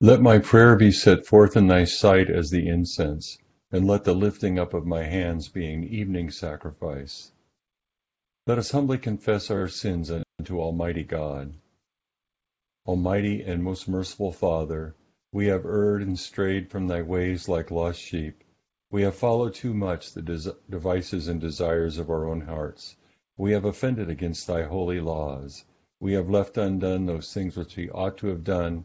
Let my prayer be set forth in thy sight as the incense, and let the lifting up of my hands be an evening sacrifice. Let us humbly confess our sins unto Almighty God. Almighty and most merciful Father, we have erred and strayed from thy ways like lost sheep. We have followed too much the devices and desires of our own hearts. We have offended against thy holy laws. We have left undone those things which we ought to have done,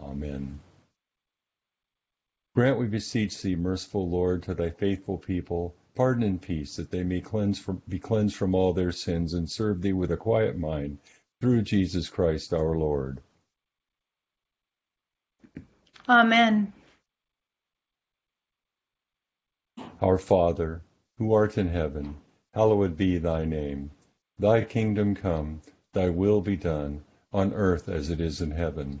Amen. Grant, we beseech thee, merciful Lord, to thy faithful people, pardon and peace, that they may cleanse from, be cleansed from all their sins and serve thee with a quiet mind, through Jesus Christ our Lord. Amen. Our Father, who art in heaven, hallowed be thy name. Thy kingdom come, thy will be done, on earth as it is in heaven.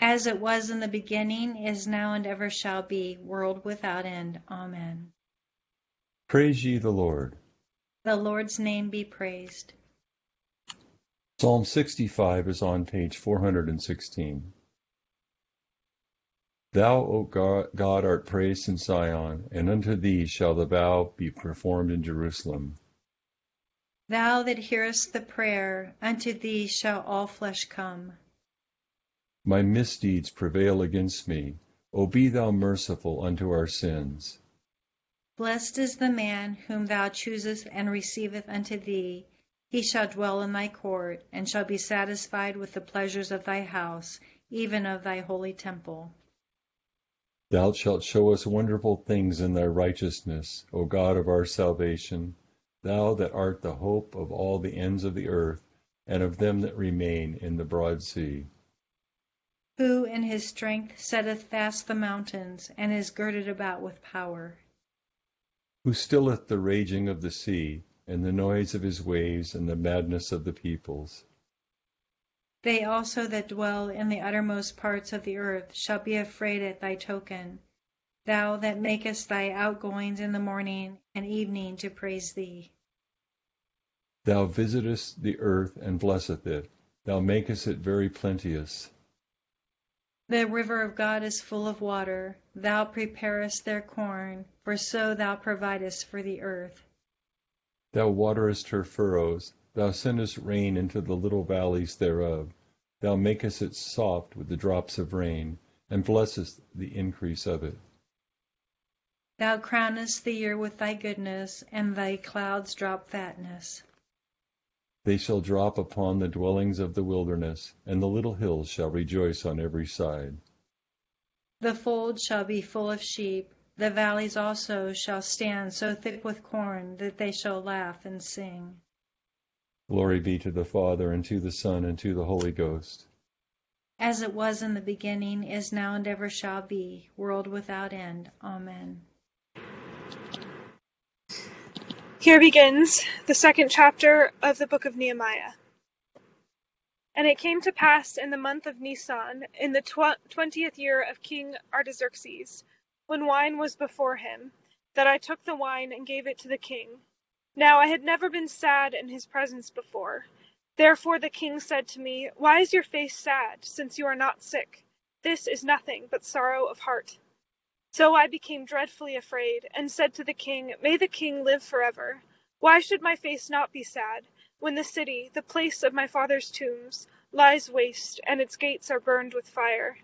As it was in the beginning, is now, and ever shall be, world without end. Amen. Praise ye the Lord. The Lord's name be praised. Psalm 65 is on page 416. Thou, O God, art praised in Zion, and unto thee shall the vow be performed in Jerusalem. Thou that hearest the prayer, unto thee shall all flesh come. My misdeeds prevail against me. O be thou merciful unto our sins. Blessed is the man whom thou choosest and receiveth unto thee. He shall dwell in thy court, and shall be satisfied with the pleasures of thy house, even of thy holy temple. Thou shalt show us wonderful things in thy righteousness, O God of our salvation, thou that art the hope of all the ends of the earth, and of them that remain in the broad sea. Who in his strength setteth fast the mountains, and is girded about with power. Who stilleth the raging of the sea, and the noise of his waves, and the madness of the peoples. They also that dwell in the uttermost parts of the earth shall be afraid at thy token, thou that makest thy outgoings in the morning and evening to praise thee. Thou visitest the earth and blesseth it, thou makest it very plenteous. The river of God is full of water, thou preparest their corn, for so thou providest for the earth. Thou waterest her furrows, thou sendest rain into the little valleys thereof. Thou makest it soft with the drops of rain, and blessest the increase of it. Thou crownest the year with thy goodness, and thy clouds drop fatness. They shall drop upon the dwellings of the wilderness, and the little hills shall rejoice on every side. The fold shall be full of sheep, the valleys also shall stand so thick with corn that they shall laugh and sing. Glory be to the Father, and to the Son, and to the Holy Ghost. As it was in the beginning, is now, and ever shall be, world without end. Amen. Here begins the second chapter of the book of Nehemiah. And it came to pass in the month of Nisan, in the twentieth year of King Artaxerxes, when wine was before him, that I took the wine and gave it to the king now I had never been sad in his presence before. Therefore the king said to me, Why is your face sad, since you are not sick? This is nothing but sorrow of heart. So I became dreadfully afraid, and said to the king, May the king live forever. Why should my face not be sad, when the city, the place of my father's tombs, lies waste, and its gates are burned with fire?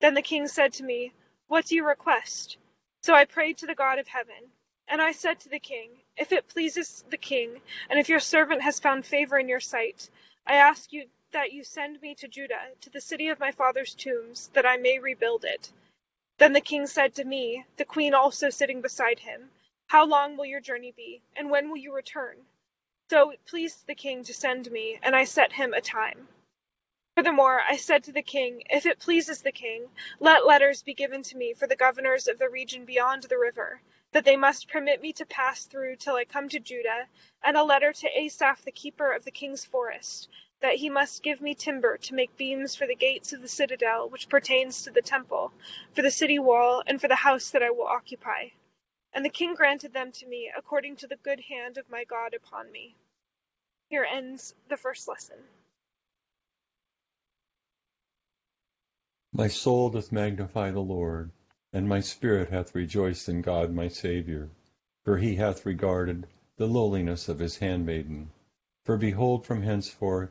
Then the king said to me, What do you request? So I prayed to the God of heaven. And I said to the king, If it pleases the king, and if your servant has found favor in your sight, I ask you that you send me to Judah, to the city of my father's tombs, that I may rebuild it. Then the king said to me, the queen also sitting beside him, How long will your journey be, and when will you return? So it pleased the king to send me, and I set him a time. Furthermore, I said to the king, If it pleases the king, let letters be given to me for the governors of the region beyond the river, that they must permit me to pass through till I come to Judah, and a letter to Asaph the keeper of the king's forest, that he must give me timber to make beams for the gates of the citadel which pertains to the temple, for the city wall, and for the house that I will occupy. And the king granted them to me according to the good hand of my God upon me. Here ends the first lesson. My soul doth magnify the Lord, and my spirit hath rejoiced in God my Saviour, for he hath regarded the lowliness of his handmaiden. For behold, from henceforth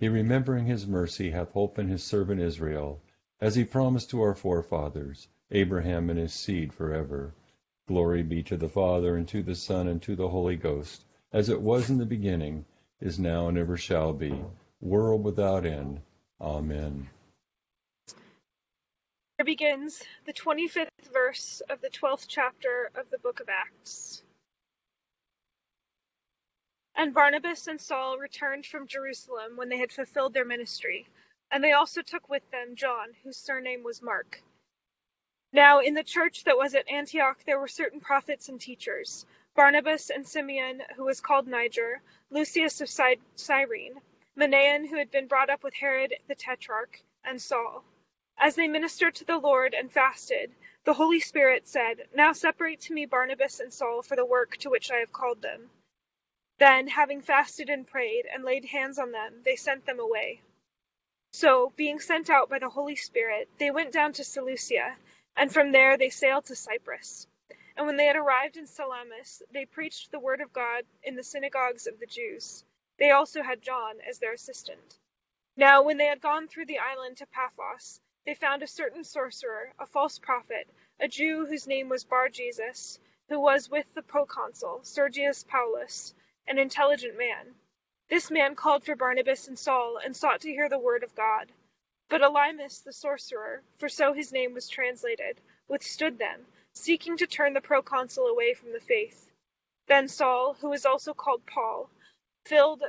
He remembering his mercy hath holpen his servant Israel, as he promised to our forefathers, Abraham and his seed for ever. Glory be to the Father, and to the Son, and to the Holy Ghost, as it was in the beginning, is now, and ever shall be, world without end. Amen. Here begins the 25th verse of the 12th chapter of the book of Acts. And Barnabas and Saul returned from Jerusalem when they had fulfilled their ministry, and they also took with them John, whose surname was Mark. Now in the church that was at Antioch there were certain prophets and teachers Barnabas and Simeon, who was called Niger, Lucius of Cyrene, Manaen, who had been brought up with Herod the tetrarch, and Saul. As they ministered to the Lord and fasted, the Holy Spirit said, Now separate to me Barnabas and Saul for the work to which I have called them. Then, having fasted and prayed, and laid hands on them, they sent them away. So, being sent out by the Holy Spirit, they went down to Seleucia, and from there they sailed to Cyprus. And when they had arrived in Salamis, they preached the word of God in the synagogues of the Jews. They also had John as their assistant. Now, when they had gone through the island to Paphos, they found a certain sorcerer, a false prophet, a Jew whose name was Bar-Jesus, who was with the proconsul, Sergius Paulus, an intelligent man. This man called for Barnabas and Saul, and sought to hear the word of God. But Elymas the sorcerer, for so his name was translated, withstood them, seeking to turn the proconsul away from the faith. Then Saul, who was also called Paul, filled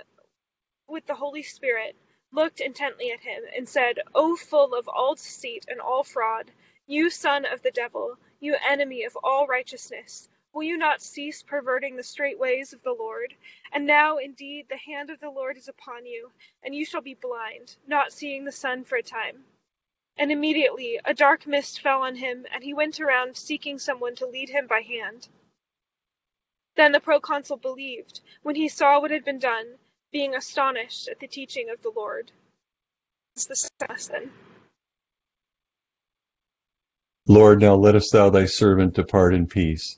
with the Holy Spirit, looked intently at him, and said, O full of all deceit and all fraud, you son of the devil, you enemy of all righteousness, will you not cease perverting the straight ways of the Lord? And now indeed the hand of the Lord is upon you, and you shall be blind, not seeing the sun for a time. And immediately a dark mist fell on him, and he went around seeking someone to lead him by hand. Then the proconsul believed, when he saw what had been done, being astonished at the teaching of the Lord. It's the lesson. Lord, now lettest thou thy servant depart in peace,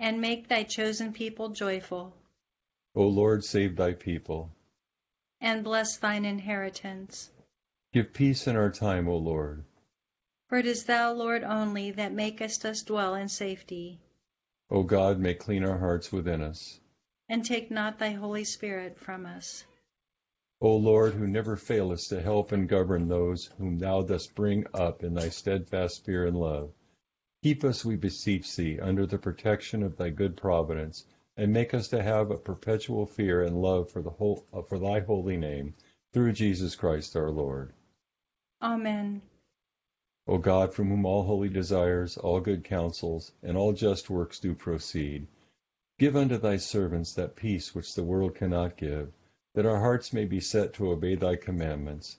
And make thy chosen people joyful. O Lord, save thy people. And bless thine inheritance. Give peace in our time, O Lord. For it is thou, Lord, only that makest us dwell in safety. O God, may clean our hearts within us. And take not thy Holy Spirit from us. O Lord, who never failest to help and govern those whom thou dost bring up in thy steadfast fear and love, keep us, we beseech thee, under the protection of thy good providence, and make us to have a perpetual fear and love for, the whole, uh, for thy holy name, through Jesus Christ our Lord. Amen. O God, from whom all holy desires, all good counsels, and all just works do proceed, give unto thy servants that peace which the world cannot give, that our hearts may be set to obey thy commandments,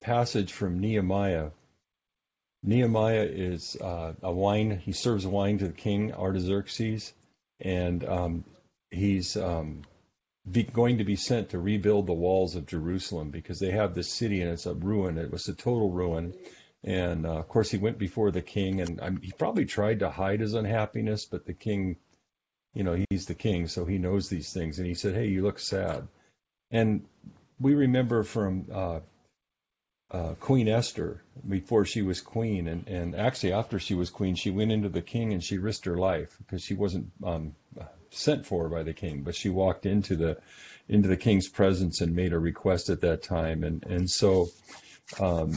passage from Nehemiah. Nehemiah is uh, a wine, he serves wine to the king Artaxerxes, and um, he's um, be, going to be sent to rebuild the walls of Jerusalem because they have this city and it's a ruin. It was a total ruin. And uh, of course, he went before the king, and um, he probably tried to hide his unhappiness, but the king, you know, he's the king, so he knows these things. And he said, Hey, you look sad. And we remember from uh, uh, Queen Esther before she was queen, and, and actually after she was queen, she went into the king and she risked her life because she wasn't um, sent for by the king, but she walked into the into the king's presence and made a request at that time, and and so, um,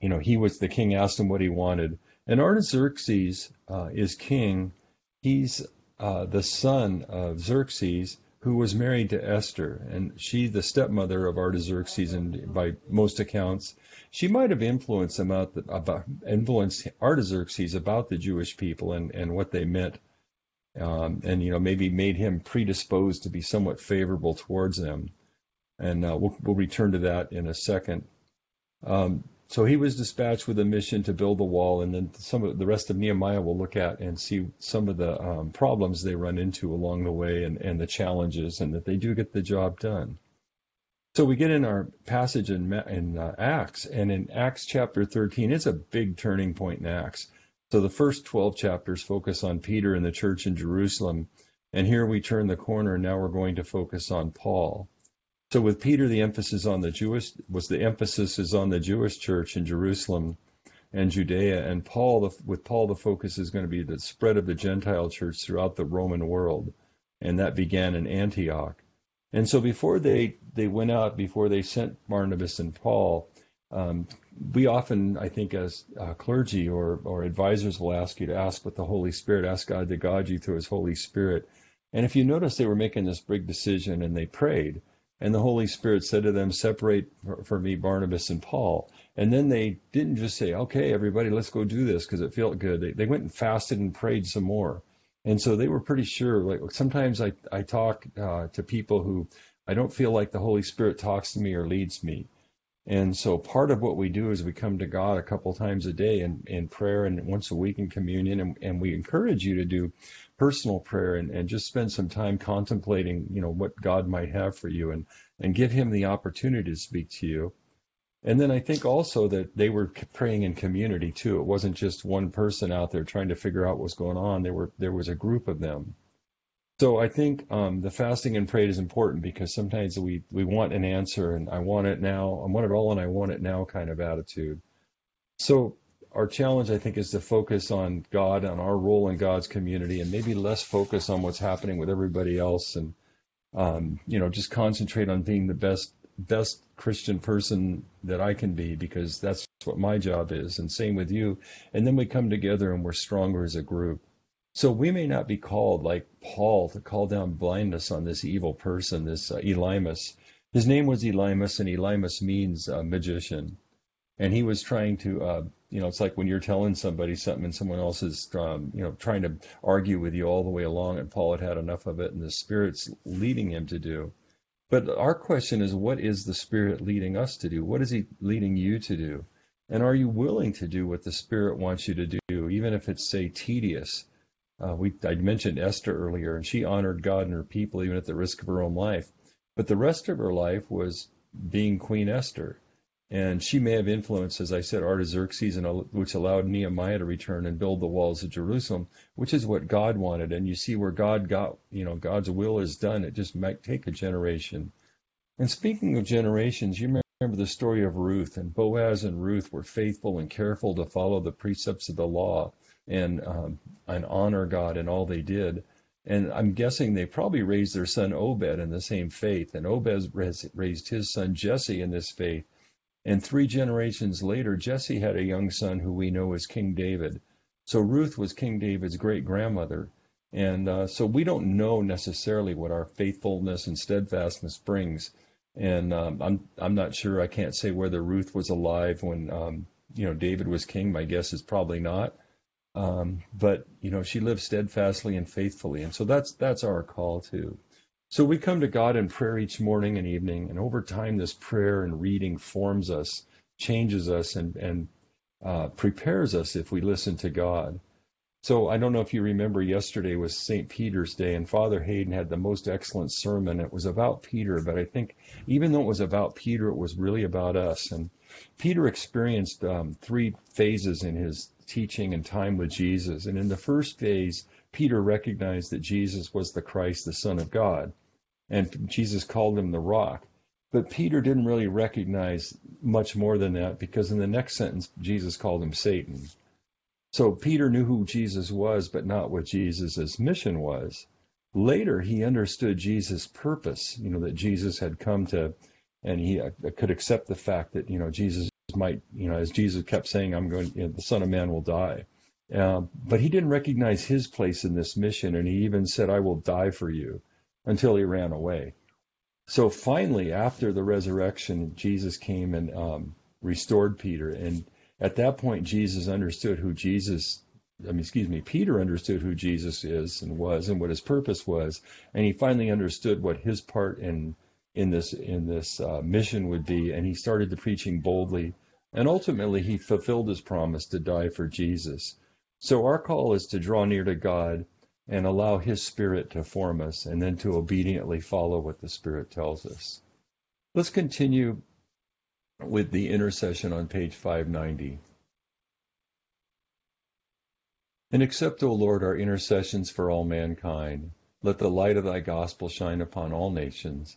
you know, he was the king asked him what he wanted, and Artaxerxes uh, is king. He's uh, the son of Xerxes, who was married to Esther, and she the stepmother of Artaxerxes, and by most accounts, she might have influenced him out the, about influenced Artaxerxes about the Jewish people and and what they meant um, and you know maybe made him predisposed to be somewhat favorable towards them. And uh, we'll, we'll, return to that in a second. Um, so he was dispatched with a mission to build the wall, and then some of the rest of Nehemiah will look at and see some of the um, problems they run into along the way and, and the challenges, and that they do get the job done. So we get in our passage in, in uh, Acts, and in Acts chapter 13, it's a big turning point in Acts. So the first 12 chapters focus on Peter and the church in Jerusalem. And here we turn the corner and now we're going to focus on Paul. So with Peter, the emphasis on the Jewish was the emphasis is on the Jewish church in Jerusalem and Judea. And Paul, the, with Paul, the focus is going to be the spread of the Gentile church throughout the Roman world. And that began in Antioch. And so before they, they went out, before they sent Barnabas and Paul, um, we often, I think, as uh, clergy or, or advisors will ask you to ask with the Holy Spirit, ask God to guide you through His Holy Spirit. And if you notice, they were making this big decision and they prayed. And the Holy Spirit said to them, Separate for, me Barnabas and Paul. And then they didn't just say, Okay, everybody, let's go do this because it felt good. They, they went and fasted and prayed some more. And so they were pretty sure. Like sometimes I, I talk uh, to people who I don't feel like the Holy Spirit talks to me or leads me. And so part of what we do is we come to God a couple times a day in, in prayer and once a week in communion. And, and we encourage you to do personal prayer and, and just spend some time contemplating, you know, what God might have for you and, and give him the opportunity to speak to you. And then I think also that they were praying in community too. It wasn't just one person out there trying to figure out what's going on. There were there was a group of them. So I think um, the fasting and prayer is important because sometimes we, we want an answer and I want it now. I want it all and I want it now kind of attitude. So our challenge, I think, is to focus on God, on our role in God's community, and maybe less focus on what's happening with everybody else, and um, you know, just concentrate on being the best best Christian person that I can be because that's what my job is, and same with you. And then we come together and we're stronger as a group. So we may not be called like Paul to call down blindness on this evil person, this uh, Elymas. His name was Elymas, and Elymas means uh, magician. And he was trying to, uh, you know, it's like when you're telling somebody something and someone else is, um, you know, trying to argue with you all the way along, and Paul had had enough of it, and the Spirit's leading him to do. But our question is, what is the Spirit leading us to do? What is He leading you to do? And are you willing to do what the Spirit wants you to do, even if it's, say, tedious? Uh, we I mentioned Esther earlier, and she honored God and her people even at the risk of her own life. But the rest of her life was being Queen Esther, and she may have influenced, as I said, Artaxerxes, and which allowed Nehemiah to return and build the walls of Jerusalem, which is what God wanted. And you see where God got, you know, God's will is done. It just might take a generation. And speaking of generations, you remember the story of Ruth, and Boaz and Ruth were faithful and careful to follow the precepts of the law and um, and honor God in all they did. And I'm guessing they probably raised their son Obed in the same faith, and Obed raised his son Jesse in this faith. And three generations later, Jesse had a young son who we know as King David. So Ruth was King David's great grandmother. And uh, so we don't know necessarily what our faithfulness and steadfastness brings. And um, I'm I'm not sure. I can't say whether Ruth was alive when um, you know David was king. My guess is probably not. Um, but you know, she lived steadfastly and faithfully, and so that's that's our call too. So we come to God in prayer each morning and evening, and over time, this prayer and reading forms us, changes us, and and uh, prepares us if we listen to God. So I don't know if you remember yesterday was St. Peter's Day, and Father Hayden had the most excellent sermon. It was about Peter, but I think even though it was about Peter, it was really about us. And Peter experienced um, three phases in his teaching and time with Jesus. And in the first phase, Peter recognized that Jesus was the Christ, the Son of God. And Jesus called him the rock. But Peter didn't really recognize much more than that because in the next sentence, Jesus called him Satan. So Peter knew who Jesus was, but not what Jesus' mission was. Later, he understood Jesus' purpose, you know, that Jesus had come to, and he uh, could accept the fact that, you know, Jesus might, you know, as Jesus kept saying, I'm going, you know, the Son of Man will die. Uh, but he didn't recognize his place in this mission, and he even said, I will die for you until he ran away. So finally, after the resurrection, Jesus came and um, restored Peter. And at that point, Jesus understood who Jesus, I mean, excuse me, Peter understood who Jesus is and was and what his purpose was. And he finally understood what his part in in this in this uh, mission would be, and he started the preaching boldly, and ultimately he fulfilled his promise to die for Jesus. So our call is to draw near to God and allow His Spirit to form us, and then to obediently follow what the Spirit tells us. Let's continue with the intercession on page 590. And accept, O Lord, our intercessions for all mankind. Let the light of thy gospel shine upon all nations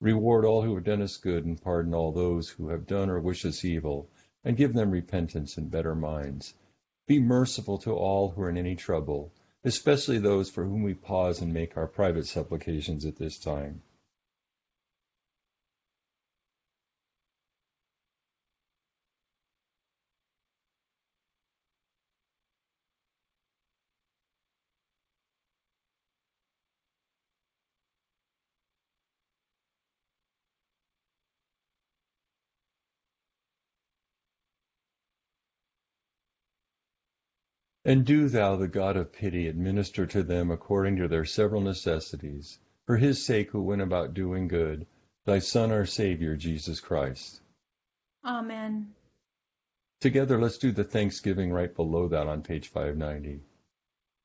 Reward all who have done us good, and pardon all those who have done or wish us evil, and give them repentance and better minds. Be merciful to all who are in any trouble, especially those for whom we pause and make our private supplications at this time. And do thou, the God of pity, administer to them according to their several necessities, for his sake who went about doing good, thy Son, our Savior, Jesus Christ. Amen. Together, let's do the thanksgiving right below that on page 590.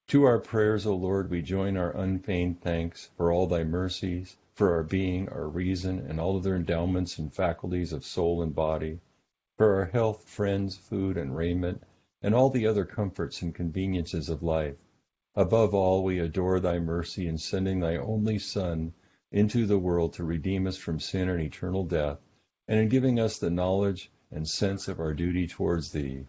To our prayers, O Lord, we join our unfeigned thanks for all thy mercies, for our being, our reason, and all of their endowments and faculties of soul and body for our health, friends, food, and raiment, and all the other comforts and conveniences of life. Above all, we adore thy mercy in sending thy only Son into the world to redeem us from sin and eternal death, and in giving us the knowledge and sense of our duty towards thee.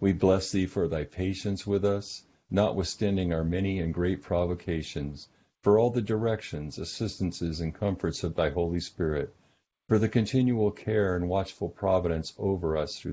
We bless thee for thy patience with us, notwithstanding our many and great provocations, for all the directions, assistances, and comforts of thy Holy Spirit, for the continual care and watchful providence over us through